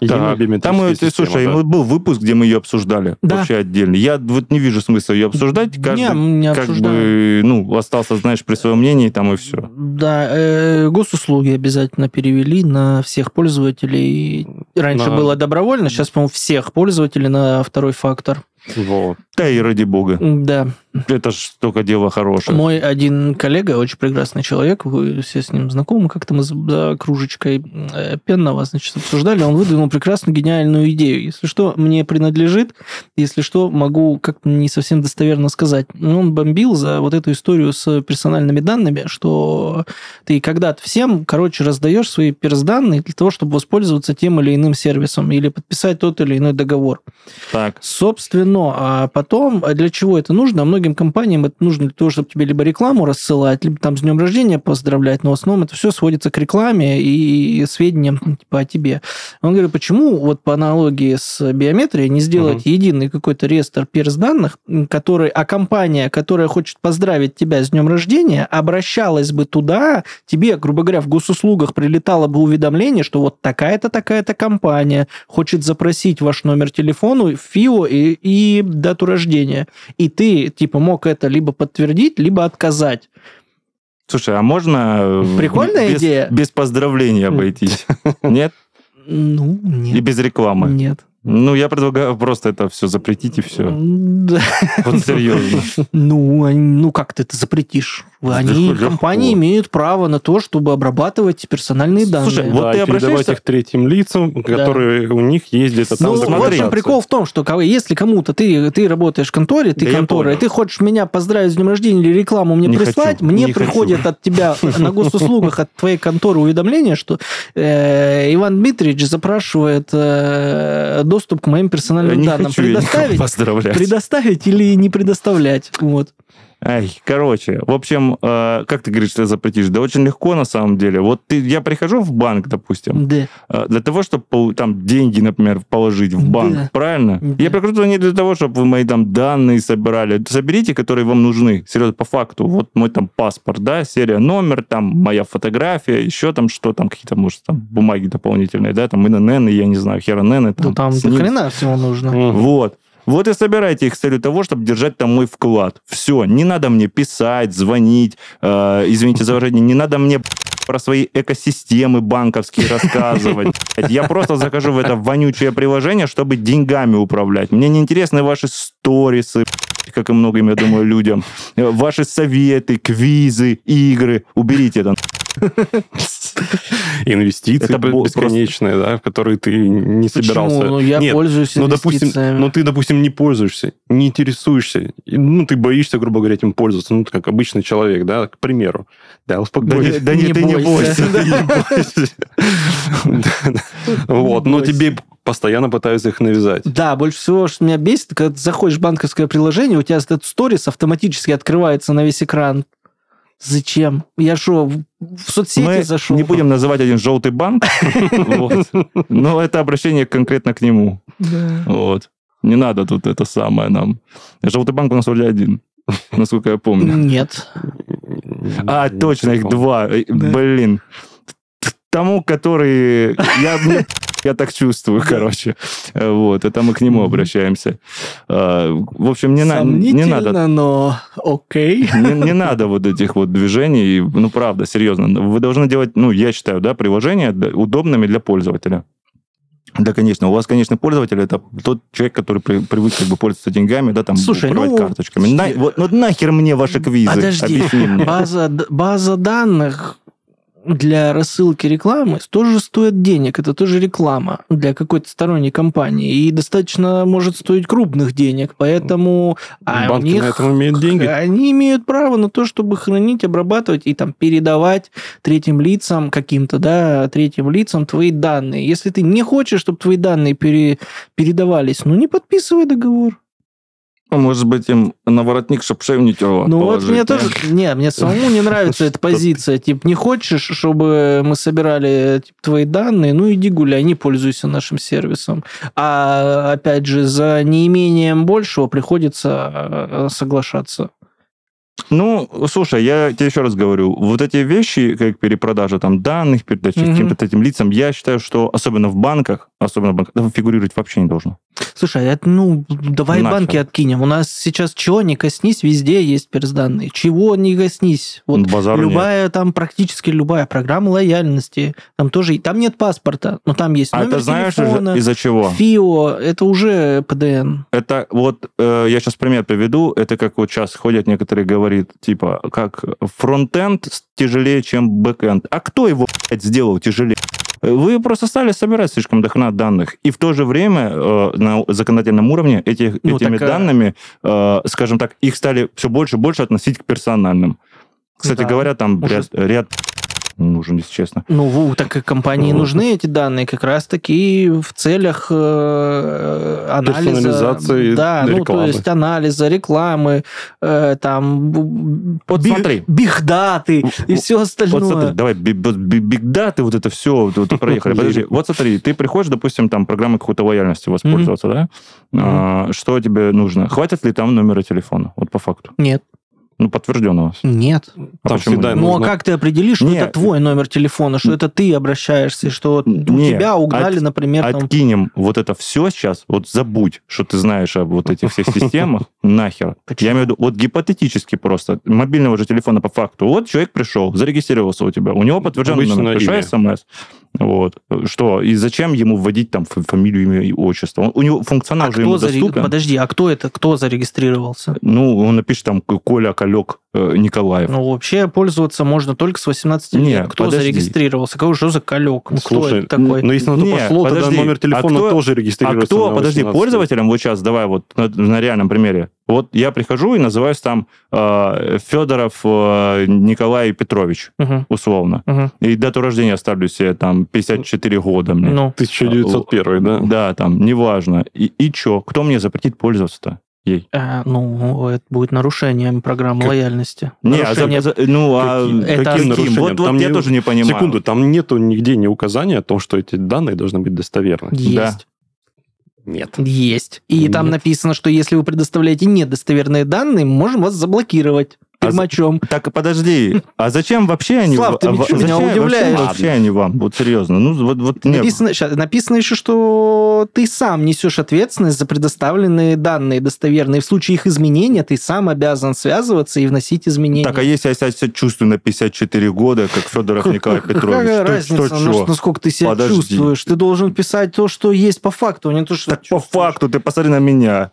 [SPEAKER 1] Да. Там, мы, система, слушай, да. был выпуск, где мы ее обсуждали да. вообще отдельно. Я вот не вижу смысла ее обсуждать. Каждый, не, не как бы, ну, остался, знаешь, при своем мнении, там и все.
[SPEAKER 3] Да, э, госуслуги обязательно перевели на всех пользователей. Раньше на... было добровольно, сейчас, по-моему, всех пользователей на второй фактор.
[SPEAKER 1] Вот. Да и ради бога.
[SPEAKER 3] Да.
[SPEAKER 1] Это ж только дело хорошее.
[SPEAKER 3] Мой один коллега, очень прекрасный человек, вы все с ним знакомы, как-то мы за кружечкой э, пенного, значит, обсуждали, он выдвинул прекрасную гениальную идею. Если что, мне принадлежит, если что, могу как-то не совсем достоверно сказать. Он бомбил за вот эту историю с персональными данными, что ты когда-то всем, короче, раздаешь свои перс-данные для того, чтобы воспользоваться тем или иным сервисом или подписать тот или иной договор.
[SPEAKER 1] Так.
[SPEAKER 3] Собственно, а потом, для чего это нужно? Многие многим компаниям это нужно для того, чтобы тебе либо рекламу рассылать, либо там с днем рождения поздравлять, но в основном это все сводится к рекламе и сведениям типа о тебе. Он говорит, почему вот по аналогии с биометрией не сделать угу. единый какой-то реестр перс данных, который, а компания, которая хочет поздравить тебя с днем рождения, обращалась бы туда, тебе, грубо говоря, в госуслугах прилетало бы уведомление, что вот такая-то, такая-то компания хочет запросить ваш номер телефона, ФИО и, и дату рождения. И ты, типа, мог это либо подтвердить, либо отказать.
[SPEAKER 1] Слушай, а можно
[SPEAKER 3] э, Прикольная
[SPEAKER 1] без,
[SPEAKER 3] идея.
[SPEAKER 1] без поздравления обойтись? Нет?
[SPEAKER 3] Ну, нет.
[SPEAKER 1] И без рекламы?
[SPEAKER 3] Нет.
[SPEAKER 1] Ну, я предлагаю просто это все запретить и все. Да. Вот серьезно.
[SPEAKER 3] Ну, ну как ты это запретишь? Они, Легко. компании имеют право на то, чтобы обрабатывать персональные данные.
[SPEAKER 2] Слушай, вот да, ты обращаешься... их третьим лицам, которые да. у них есть где-то там
[SPEAKER 3] Ну, в общем, прикол в том, что если кому-то ты, ты работаешь в конторе, ты да контора, и ты хочешь меня поздравить с днем рождения или рекламу мне не прислать, хочу, мне приходит хочу. от тебя на госуслугах от твоей конторы уведомление, что э, Иван Дмитриевич запрашивает э, доступ к моим персональным
[SPEAKER 1] не
[SPEAKER 3] данным.
[SPEAKER 1] Хочу предоставить,
[SPEAKER 3] предоставить или не предоставлять. Вот.
[SPEAKER 1] Ай, короче, в общем, э, как ты говоришь, что запретишь? Да очень легко на самом деле. Вот ты, я прихожу в банк, допустим,
[SPEAKER 3] да.
[SPEAKER 1] э, для того, чтобы там деньги, например, положить в банк, да. правильно? Да. Я прихожу туда не для того, чтобы вы мои там данные собирали. Соберите, которые вам нужны. Серьезно, по факту. Вот мой там паспорт, да, серия, номер, там моя фотография, еще там что, там какие-то, может, там бумаги дополнительные, да, там ИНН, я не знаю, херонены.
[SPEAKER 3] Там, ну, там до хрена всего нужно.
[SPEAKER 1] Вот. Вот и собирайте их с целью того, чтобы держать там мой вклад. Все, не надо мне писать, звонить, э, извините за выражение, не надо мне про свои экосистемы банковские рассказывать. Я просто захожу в это вонючее приложение, чтобы деньгами управлять. Мне не интересны ваши сторисы, как и многим, я думаю, людям. Ваши советы, квизы, игры. Уберите это.
[SPEAKER 2] Инвестиции это бесконечные, просто... да, в которые ты не собирался.
[SPEAKER 3] Почему? Ну, я Нет, пользуюсь
[SPEAKER 2] ну, допустим, ну, ты, допустим, не пользуешься, не интересуешься, ну, ты боишься, грубо говоря, этим пользоваться, ну, как обычный человек, да, к примеру.
[SPEAKER 1] Да, успокойся. Да, не, ты не бойся.
[SPEAKER 2] Вот, но тебе постоянно пытаются их навязать.
[SPEAKER 3] Да, больше всего, что меня бесит, когда ты заходишь в банковское приложение, у тебя этот сторис автоматически открывается на весь экран. Зачем? Я что, в соцсети Мы зашел?
[SPEAKER 1] не будем называть один желтый банк, но это обращение конкретно к нему. Вот. Не надо тут это самое нам. Желтый банк у нас вроде один, насколько я помню.
[SPEAKER 3] Нет.
[SPEAKER 1] А, точно, их два. Блин. Тому, который... Я я так чувствую, короче. Вот, это мы к нему обращаемся. А, в общем, не, на, не надо...
[SPEAKER 3] но окей.
[SPEAKER 1] Не, не надо вот этих вот движений. Ну, правда, серьезно. Вы должны делать, ну, я считаю, да, приложения удобными для пользователя. Да, конечно. У вас, конечно, пользователь это тот человек, который при, привык как бы пользоваться деньгами, да, там
[SPEAKER 3] Слушай, ну,
[SPEAKER 1] карточками. На, вот, ну нахер мне ваши квизы?
[SPEAKER 3] Подожди, база, база данных для рассылки рекламы тоже стоит денег. Это тоже реклама для какой-то сторонней компании. И достаточно может стоить крупных денег. Поэтому
[SPEAKER 2] а Банки них, на этом имеют деньги.
[SPEAKER 3] Они имеют право на то, чтобы хранить, обрабатывать и там передавать третьим лицам каким-то, да, третьим лицам твои данные. Если ты не хочешь, чтобы твои данные пере, передавались, ну не подписывай договор.
[SPEAKER 1] Ну, может быть, им на воротник, чтобы шею не терла.
[SPEAKER 3] Ну, вот мне тоже... Не, мне самому не нравится эта позиция. Типа, не хочешь, чтобы мы собирали типа, твои данные, ну, иди гуляй, не пользуйся нашим сервисом. А, опять же, за неимением большего приходится э, соглашаться.
[SPEAKER 1] Ну, слушай, я тебе еще раз говорю, вот эти вещи, как перепродажа там данных, передача mm-hmm. каким-то этим лицам, я считаю, что особенно в банках, особенно в банках, фигурировать вообще не должно.
[SPEAKER 3] Слушай, это, ну, давай Нахер. банки откинем. У нас сейчас чего не коснись, везде есть персданные. Чего не коснись. Вот Базар любая, нет. там практически любая программа лояльности, там тоже, там нет паспорта, но там есть а номер это знаешь телефона,
[SPEAKER 1] из-за чего?
[SPEAKER 3] ФИО, это уже ПДН.
[SPEAKER 1] Это вот, э, я сейчас пример приведу, это как вот сейчас ходят некоторые говорит, типа, как фронтенд тяжелее, чем бэкенд. А кто его, блядь, сделал тяжелее? Вы просто стали собирать слишком дохуя данных, и в то же время э, на законодательном уровне этих, ну, этими так, данными, э, скажем так, их стали все больше и больше относить к персональным. Кстати да, говоря, там ряд, ряд нужен, если честно.
[SPEAKER 3] Ну, так и компании вот. нужны эти данные как раз-таки в целях э, анализа.
[SPEAKER 2] Персонализации
[SPEAKER 3] Да, рекламы. ну, то есть анализа, рекламы, э, там...
[SPEAKER 1] Вот би, смотри.
[SPEAKER 3] Бигдаты и все остальное. Вот смотри,
[SPEAKER 1] давай, бигдаты, вот это все, вот, проехали. Подожди, вот смотри, ты приходишь, допустим, там программой какой-то лояльности воспользоваться, да? А, что тебе нужно? Хватит ли там номера телефона? Вот по факту.
[SPEAKER 3] Нет.
[SPEAKER 1] Ну, подтвержденного.
[SPEAKER 3] Нет.
[SPEAKER 1] А Там всегда
[SPEAKER 3] ну, а как ты определишь, что Нет. это твой номер телефона, что это ты обращаешься, что Нет. у тебя угнали, от, например...
[SPEAKER 1] Откинем там... вот это все сейчас, вот забудь, что ты знаешь об вот этих всех системах, нахер. Я имею в виду, вот гипотетически просто, мобильного же телефона по факту, вот человек пришел, зарегистрировался у тебя, у него подтвержденный номер, пришла смс, вот. Что? И зачем ему вводить там фамилию, имя и отчество? Он, у него функционал а же ему зарег... доступен.
[SPEAKER 3] Подожди, а кто это? Кто зарегистрировался?
[SPEAKER 1] Ну, он напишет там Коля Колек э, Николаев.
[SPEAKER 3] Ну, вообще пользоваться можно только с 18 лет. Нет, кто подожди. зарегистрировался? Какой что за Колек? Ну,
[SPEAKER 2] Слушай, кто это такой? Ну, если на то Нет, пошло, подожди, тогда номер телефона а кто, тоже регистрируется.
[SPEAKER 1] А кто, подожди, пользователям вот сейчас, давай вот на, на реальном примере, вот я прихожу и называюсь там э, Федоров э, Николай Петрович, угу. условно. Угу. И дату рождения ставлю себе там 54 года мне.
[SPEAKER 2] Ну. 1901, да?
[SPEAKER 1] Да, там, неважно. И, и что? Кто мне запретит пользоваться-то? ей?
[SPEAKER 3] А, ну, это будет нарушением программы как? лояльности.
[SPEAKER 1] Не, а Нарушение... а за, ну, а это каким нарушением? Вот, вот там я не... тоже не понимаю.
[SPEAKER 2] Секунду, там нету нигде ни указания о том, что эти данные должны быть достоверны.
[SPEAKER 3] Есть. Да.
[SPEAKER 2] Нет.
[SPEAKER 3] Есть. И Нет. там написано, что если вы предоставляете недостоверные данные, мы можем вас заблокировать пермачом.
[SPEAKER 1] А, так, подожди, а зачем вообще они...
[SPEAKER 3] Слав, ты зачем, меня удивляешь.
[SPEAKER 1] Вообще они вам? Вот серьезно. Ну, вот, вот
[SPEAKER 3] написано, сейчас, написано еще, что ты сам несешь ответственность за предоставленные данные достоверные. В случае их изменения ты сам обязан связываться и вносить изменения.
[SPEAKER 1] Так, а если я себя чувствую на 54 года, как Федоров Николай Петрович?
[SPEAKER 3] Какая разница, ну, насколько ты себя чувствуешь? Ты должен писать то, что есть по факту, а не то, что
[SPEAKER 1] Так по факту, ты посмотри на меня.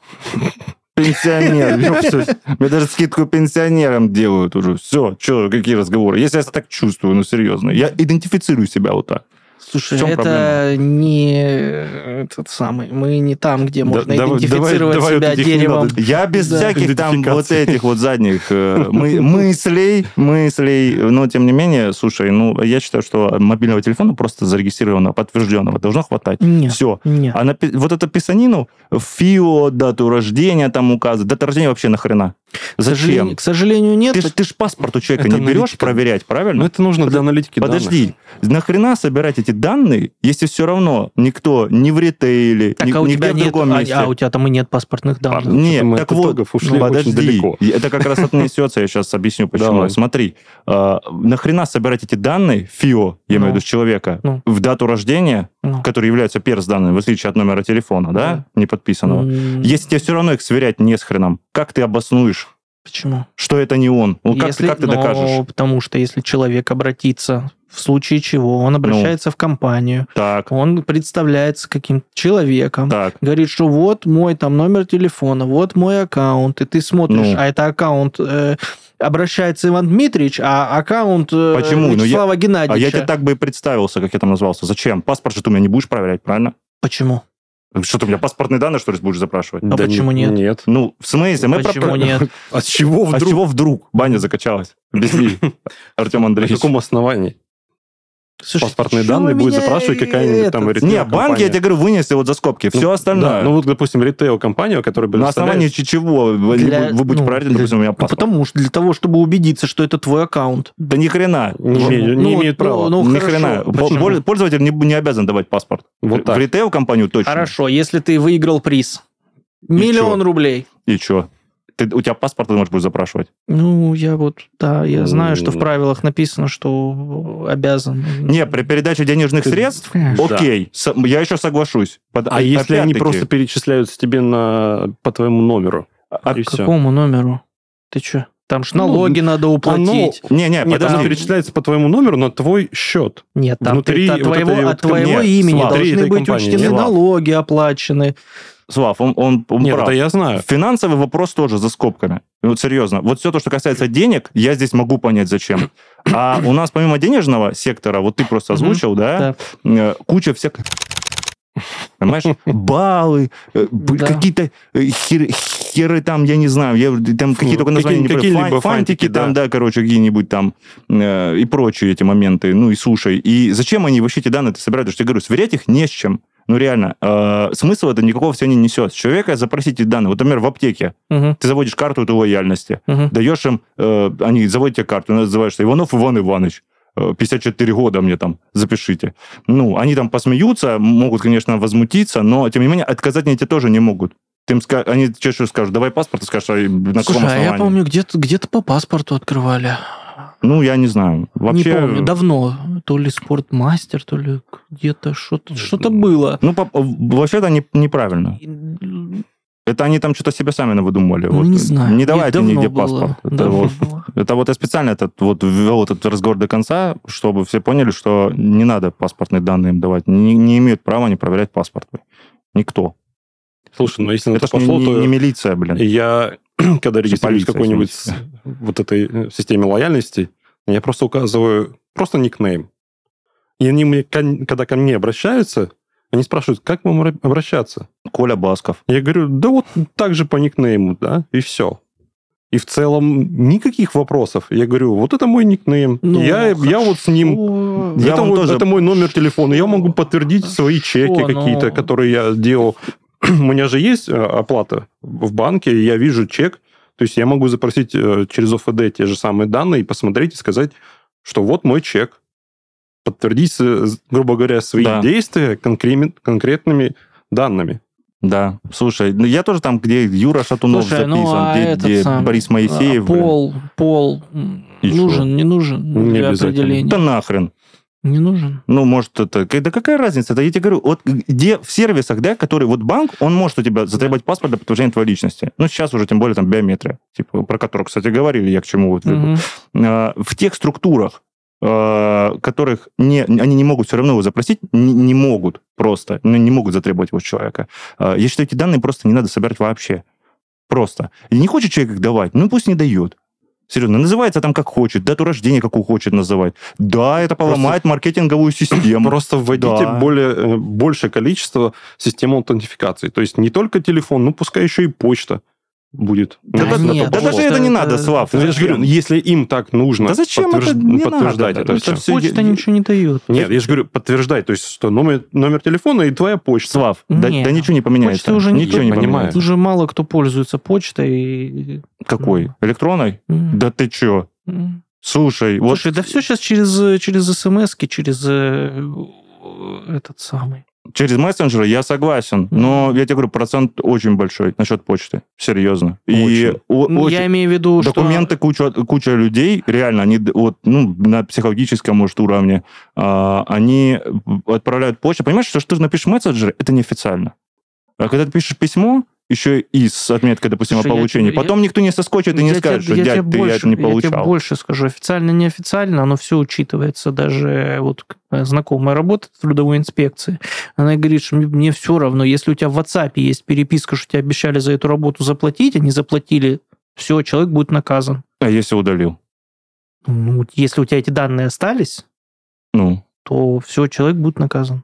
[SPEAKER 1] Пенсионер. Мне даже скидку пенсионерам делают уже. Все, что, какие разговоры. Если я так чувствую, ну серьезно. Я идентифицирую себя вот так.
[SPEAKER 3] Слушай, это проблема? не этот самый. Мы не там, где можно да, идентифицировать давай, себя давай деревом.
[SPEAKER 1] Я без да. всяких там вот этих вот задних э, мы, мыслей, мыслей. Но тем не менее, слушай, ну я считаю, что мобильного телефона просто зарегистрированного, подтвержденного должно хватать.
[SPEAKER 3] Нет.
[SPEAKER 1] Все.
[SPEAKER 3] Нет.
[SPEAKER 1] А на, вот эту писанину, ФИО, дату рождения там указывать. Дата рождения вообще нахрена? Зачем?
[SPEAKER 3] К сожалению, нет.
[SPEAKER 1] Ты, ты ж паспорт у человека это не берешь аналитика. проверять, правильно?
[SPEAKER 2] Ну, это нужно для аналитики
[SPEAKER 1] Подожди, данных. нахрена собирать эти данные, если все равно никто ни в ритейле, так, ни, а у тебя нет, в другом
[SPEAKER 3] а,
[SPEAKER 1] месте...
[SPEAKER 3] А, у тебя там и нет паспортных данных.
[SPEAKER 1] Нет, так вот, ушли подожди, далеко. это как раз отнесется, я сейчас объясню, почему. Давай. Смотри, э, нахрена собирать эти данные, ФИО, я имею в ну. виду, с человека, ну. в дату рождения, ну. который является перс данными, в отличие от номера телефона, да, не подписанного. Если тебе все равно их сверять не с хреном, как ты обоснуешь
[SPEAKER 3] Почему?
[SPEAKER 1] Что это не он? Ну, как, если, ты, как ты докажешь? Ну,
[SPEAKER 3] потому что если человек обратится, в случае чего, он обращается ну, в компанию,
[SPEAKER 1] так.
[SPEAKER 3] он представляется каким-то человеком,
[SPEAKER 1] так.
[SPEAKER 3] говорит, что вот мой там номер телефона, вот мой аккаунт, и ты смотришь, ну. а это аккаунт... Э, обращается Иван Дмитриевич, а аккаунт э, Почему? Вячеслава ну, я, Геннадьевича.
[SPEAKER 1] А я тебе так бы и представился, как я там назвался. Зачем? Паспорт же ты у меня не будешь проверять, правильно?
[SPEAKER 3] Почему?
[SPEAKER 1] Что ты у меня паспортные данные, что ли, будешь запрашивать?
[SPEAKER 3] А да почему нет?
[SPEAKER 2] Нет.
[SPEAKER 1] Ну, в смысле? Мы
[SPEAKER 3] почему про... нет?
[SPEAKER 1] А с чего вдруг? А с чего вдруг баня закачалась? Объясни, Артем Андреевич.
[SPEAKER 2] На каком основании? Слушай, паспортные данные будет запрашивать какая-нибудь там
[SPEAKER 1] ритейл Не, банки, я тебе говорю, вынесли вот за скобки. Ну, Все остальное.
[SPEAKER 2] Да, ну вот, допустим, ритейл-компания, которая
[SPEAKER 1] На основании чего для, вы будете ну, проверять, допустим, у меня паспорт?
[SPEAKER 3] Потому что для того, чтобы убедиться, что это твой аккаунт.
[SPEAKER 1] Да ни хрена.
[SPEAKER 2] Не, ну, не, имеет ну, права.
[SPEAKER 1] Ну, ни хорошо. хрена. Почему? Пользователь не, не обязан давать паспорт. Вот так. В ритейл-компанию точно.
[SPEAKER 3] Хорошо, если ты выиграл приз. Миллион рублей.
[SPEAKER 1] И что? Ты, у тебя паспорт ты можешь будешь запрашивать?
[SPEAKER 3] Ну, я вот, да, я знаю, что в правилах написано, что обязан.
[SPEAKER 1] Не, при передаче денежных ты, средств, конечно. окей, да. я еще соглашусь.
[SPEAKER 2] Под, а если они просто перечисляются тебе на, по твоему номеру?
[SPEAKER 3] А к какому номеру? Ты что? Там ж налоги ну, надо уплатить.
[SPEAKER 2] Оно, не, не, не оно перечисляется по твоему номеру на твой счет.
[SPEAKER 3] Нет, там внутри ты, от твоего, вот от твоего нет, имени должны быть компании, учтены нет. налоги оплачены.
[SPEAKER 1] Слав, он, он, он
[SPEAKER 2] Нет, прав. это я знаю.
[SPEAKER 1] Финансовый вопрос тоже за скобками. Вот серьезно. Вот все то, что касается денег, я здесь могу понять, зачем. А у нас помимо денежного сектора, вот ты просто озвучил, да, э, куча всяких Понимаешь? Баллы, э, да. какие-то э, хер, херы там, я не знаю, я, там какие только названия какие, не какие фантики, да. там, да, короче, какие-нибудь там э, и прочие эти моменты. Ну и слушай, и зачем они вообще эти данные собирают? Потому что я говорю, сверять их не с чем. Ну, реально, э, смысл это никакого все не несет. С человека запросить эти данные. Вот, например, в аптеке угу. ты заводишь карту этой лояльности, угу. даешь им, э, они заводят тебе карту, называешься Иванов Иван Иванович. 54 года мне там, запишите. Ну, они там посмеются, могут, конечно, возмутиться, но, тем не менее, отказать мне эти тоже не могут. Ты им ска... Они тебе что скажут? Давай паспорт, скажешь, а на Слушай, каком основании?
[SPEAKER 3] а я помню, где-то где по паспорту открывали.
[SPEAKER 1] Ну, я не знаю.
[SPEAKER 3] Вообще... Не помню, давно. То ли спортмастер, то ли где-то что-то что было.
[SPEAKER 1] Ну, по... вообще это не, неправильно. Это они там что-то себе сами навыдумывали.
[SPEAKER 3] Ну, вот. не знаю.
[SPEAKER 1] Не давайте нигде было. паспорт. Это вот, это вот я специально этот, вот ввел этот разговор до конца, чтобы все поняли, что не надо паспортные данные им давать. Не, не имеют права не проверять паспорт. Никто.
[SPEAKER 2] Слушай, ну если на
[SPEAKER 1] это, это пошло, не, то... не милиция, блин.
[SPEAKER 2] Я, когда регистрируюсь в какой-нибудь вот этой э, системе лояльности, я просто указываю просто никнейм. И они мне, когда ко мне обращаются, они спрашивают, как вам обращаться?
[SPEAKER 1] Коля Басков.
[SPEAKER 2] Я говорю, да вот так же по никнейму, да, и все. И в целом никаких вопросов. Я говорю, вот это мой никнейм. Ну, я, я вот с ним... Я это, вот, тоже... это мой номер телефона. Я могу подтвердить свои чеки но... какие-то, которые я делал. У меня же есть э, оплата в банке, я вижу чек. То есть я могу запросить э, через ОФД те же самые данные и посмотреть и сказать, что вот мой чек подтвердить, грубо говоря, свои да. действия конкрет, конкретными данными.
[SPEAKER 1] Да, слушай, ну я тоже там, где Юра Шатунов слушай, ну, записан, ну, а где, где сам, Борис Моисеев.
[SPEAKER 3] Пол, блин. пол И нужен, что? не нужен не для определения.
[SPEAKER 1] Да нахрен.
[SPEAKER 3] Не нужен.
[SPEAKER 1] Ну, может, это... Да какая разница? Это я тебе говорю, вот где в сервисах, да, который... Вот банк, он может у тебя затребовать паспорт для подтверждения твоей личности. Ну, сейчас уже, тем более, там, биометрия, типа, про которую, кстати, говорили, я к чему вот угу. В тех структурах, Э, которых не, они не могут все равно его запросить, не, не могут просто, ну, не могут затребовать его человека. Э, я считаю, эти данные просто не надо собирать вообще. Просто. И не хочет человек их давать, ну пусть не дает. Серьезно, называется там как хочет, дату рождения какую хочет называть. Да, это поломает просто, маркетинговую систему.
[SPEAKER 2] Просто вводите да. более, э, большее количество систем аутентификации. То есть не только телефон, ну пускай еще и почта будет.
[SPEAKER 1] Да, да, нет, да даже это не надо, Слав.
[SPEAKER 2] Ну, я же говорю, если им так нужно
[SPEAKER 1] да зачем подтвержд... это не
[SPEAKER 2] подтверждать
[SPEAKER 1] надо?
[SPEAKER 2] это,
[SPEAKER 3] это все. Почта ничего не дает.
[SPEAKER 2] Нет, я же говорю, подтверждать, то есть что номер, номер телефона и твоя почта.
[SPEAKER 1] Слав, да, да ничего не поменяется. Почта
[SPEAKER 3] уже
[SPEAKER 1] ничего
[SPEAKER 3] не
[SPEAKER 1] понимает.
[SPEAKER 3] Уже мало кто пользуется почтой.
[SPEAKER 1] Какой? Электронной? Mm. Да ты чё? Mm. Слушай,
[SPEAKER 3] Слушай, вот... да все сейчас через, через смс через э, этот самый
[SPEAKER 1] Через мессенджеры я согласен, но я тебе говорю, процент очень большой насчет почты. Серьезно. Очень. И
[SPEAKER 3] ну, очень, я имею в виду,
[SPEAKER 1] документы, что... куча, куча людей, реально, они вот, ну, на психологическом, может, уровне, а, они отправляют почту. Понимаешь, что, что ты напишешь мессенджер, это неофициально. А когда ты пишешь письмо, еще и с отметкой, допустим, Слушай, о получении. Я, Потом я, никто не соскочит и не скажет, тебе, что, дядь, ты больше, это не получал.
[SPEAKER 3] Я тебе больше скажу. Официально, неофициально, оно все учитывается. Даже вот знакомая работает в трудовой инспекции. Она говорит, что мне все равно, если у тебя в WhatsApp есть переписка, что тебе обещали за эту работу заплатить, а не заплатили, все, человек будет наказан.
[SPEAKER 1] А если удалил?
[SPEAKER 3] Ну, если у тебя эти данные остались,
[SPEAKER 1] ну.
[SPEAKER 3] то все, человек будет наказан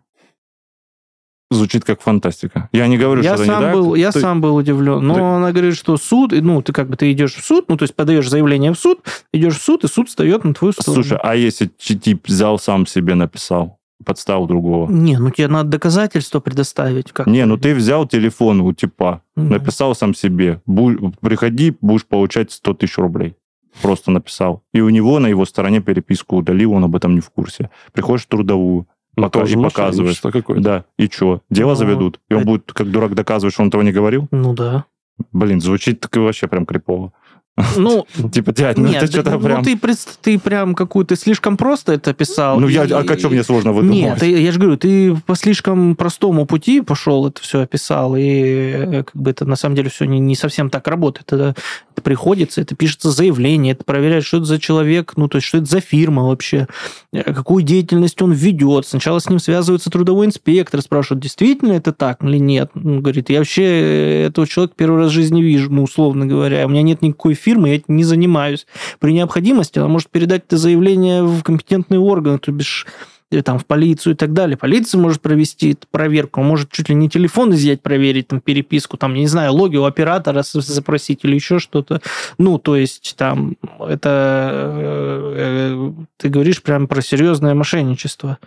[SPEAKER 1] звучит как фантастика. Я не говорю,
[SPEAKER 3] я
[SPEAKER 1] что
[SPEAKER 3] сам
[SPEAKER 1] это не
[SPEAKER 3] был, так. Я ты... сам был удивлен. Но ты... она говорит, что суд, ну, ты как бы ты идешь в суд, ну, то есть подаешь заявление в суд, идешь в суд, и суд встает на твою сторону.
[SPEAKER 1] Слушай, а если тип взял сам себе написал? подставил другого.
[SPEAKER 3] Не, ну тебе надо доказательства предоставить. Как
[SPEAKER 1] не, ну ты взял телефон у типа, mm написал сам себе, Бу- приходи, будешь получать 100 тысяч рублей. Просто написал. И у него на его стороне переписку удалил, он об этом не в курсе. Приходишь в трудовую, ну, пока, и
[SPEAKER 2] какое
[SPEAKER 1] Да, и что? Дело ну, заведут. И он будет как дурак доказывать, что он этого не говорил?
[SPEAKER 3] Ну да.
[SPEAKER 1] Блин, звучит так вообще прям крипово.
[SPEAKER 3] Ну,
[SPEAKER 1] типа, дядь, ну
[SPEAKER 3] нет,
[SPEAKER 1] это что-то
[SPEAKER 3] ну,
[SPEAKER 1] прям...
[SPEAKER 3] ты, ты прям какую-то слишком просто это писал.
[SPEAKER 1] Ну, я, а о чем мне сложно выдумывать?
[SPEAKER 3] Нет, я, я же говорю, ты по слишком простому пути пошел, это все описал, и э, как бы это на самом деле все не, не совсем так работает. Это, это приходится, это пишется заявление, это проверяет, что это за человек, ну, то есть, что это за фирма вообще, э, какую деятельность он ведет. Сначала с ним связывается трудовой инспектор, спрашивают, действительно это так или нет. Он говорит, я вообще этого человека первый раз в жизни вижу, ну, условно говоря, у меня нет никакой фирмы, я не занимаюсь. При необходимости она может передать это заявление в компетентные органы, то бишь или там в полицию и так далее. Полиция может провести проверку, может чуть ли не телефон изъять, проверить, там, переписку, там, не знаю, логи у оператора запросить или еще что-то. Ну, то есть, там, это э, э, ты говоришь прям про серьезное мошенничество.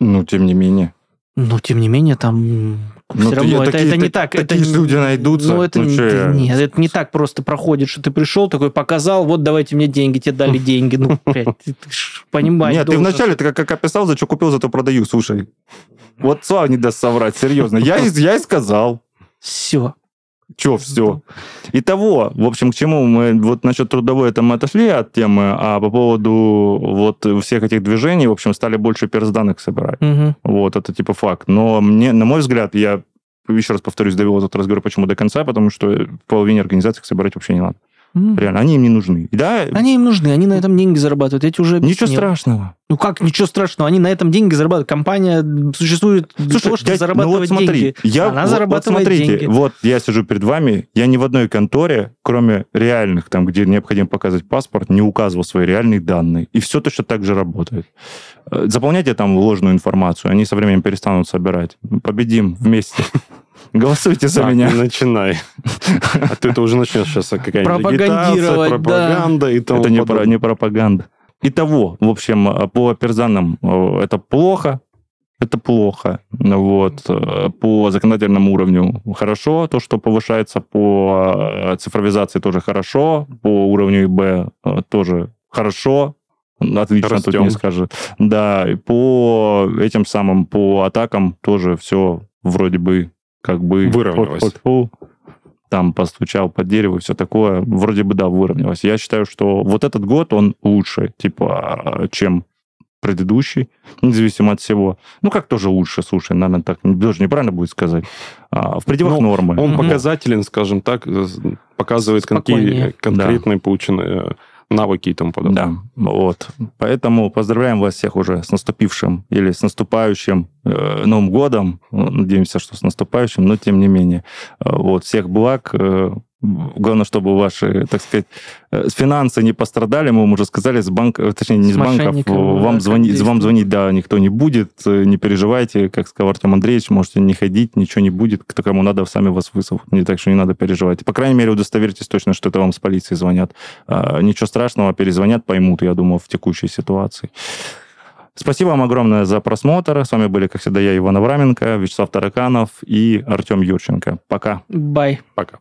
[SPEAKER 1] Ну, тем не менее.
[SPEAKER 3] Но, тем не менее, там ну, все равно это, такие, это не так.
[SPEAKER 1] Такие
[SPEAKER 3] это,
[SPEAKER 1] люди найдутся.
[SPEAKER 3] Ну, это, ну, не, нет, это не так просто проходит, что ты пришел, такой показал, вот давайте мне деньги, тебе дали деньги. Ну, блядь, ты, ты понимаешь.
[SPEAKER 1] Нет, ты вначале ты как, как описал, за что купил, зато продаю. Слушай, вот Слава не даст соврать, серьезно. Я, я и сказал.
[SPEAKER 3] Все.
[SPEAKER 1] Че все? Итого, в общем, к чему мы вот насчет трудовой это мы отошли от темы, а по поводу вот всех этих движений, в общем, стали больше перс-данных собирать. Угу. Вот, это типа факт. Но мне, на мой взгляд, я еще раз повторюсь, довел этот разговор почему до конца, потому что половине организаций собирать вообще не надо. Mm. Реально, они им не нужны. Да?
[SPEAKER 3] Они им нужны, они на этом деньги зарабатывают. Эти уже
[SPEAKER 1] Ничего страшного.
[SPEAKER 3] Ну как ничего страшного? Они на этом деньги зарабатывают. Компания существует для Слушай, того, чтобы я, зарабатывать ну вот смотри, деньги.
[SPEAKER 1] Я, Она вот, зарабатывает вот смотрите, деньги. Вот я сижу перед вами, я ни в одной конторе, кроме реальных, там, где необходимо показывать паспорт, не указывал свои реальные данные. И все точно так же работает. Э, заполняйте там ложную информацию, они со временем перестанут собирать. Победим вместе. Голосуйте за так, меня.
[SPEAKER 2] Не начинай. А ты это уже начнешь сейчас какая-нибудь
[SPEAKER 3] Пропагандировать,
[SPEAKER 2] пропаганда да. и тому
[SPEAKER 1] Это не, про, не пропаганда. Итого, в общем, по перзанам э, это плохо, это плохо. Вот. Э, по законодательному уровню хорошо. То, что повышается по э, цифровизации, тоже хорошо. По уровню ИБ тоже хорошо. Отлично, Растем. тут не скажу. Да, и по этим самым, по атакам тоже все вроде бы как бы...
[SPEAKER 2] Выровнялось. Фу -фу -фу,
[SPEAKER 1] там постучал под дерево и все такое. Вроде бы, да, выровнялось. Я считаю, что вот этот год, он лучше, типа, чем предыдущий, независимо от всего. Ну, как тоже лучше, слушай, наверное, так даже неправильно будет сказать. А, в пределах Но нормы.
[SPEAKER 2] Он показателен, скажем так, показывает какие конкретные да. полученные навыки и тому подобное.
[SPEAKER 1] Да, вот. Поэтому поздравляем вас всех уже с наступившим или с наступающим э, Новым годом. Надеемся, что с наступающим, но тем не менее. Э, вот, всех благ. Э, Главное, чтобы ваши, так сказать, э, финансы не пострадали. Мы вам уже сказали, с банка, э, точнее, не с, с банков, вам, да, звонить, вам звонить, да, никто не будет. Э, не переживайте, как сказал Артем Андреевич, можете не ходить, ничего не будет. Кто кому надо, сами вас вызовут. Не так что не надо переживать. По крайней мере, удостоверьтесь точно, что это вам с полиции звонят. А, ничего страшного, перезвонят, поймут, я думаю, в текущей ситуации. Спасибо вам огромное за просмотр. С вами были, как всегда, я, Иван Авраменко, Вячеслав Тараканов и Артем Юрченко. Пока.
[SPEAKER 3] Бай.
[SPEAKER 2] Пока.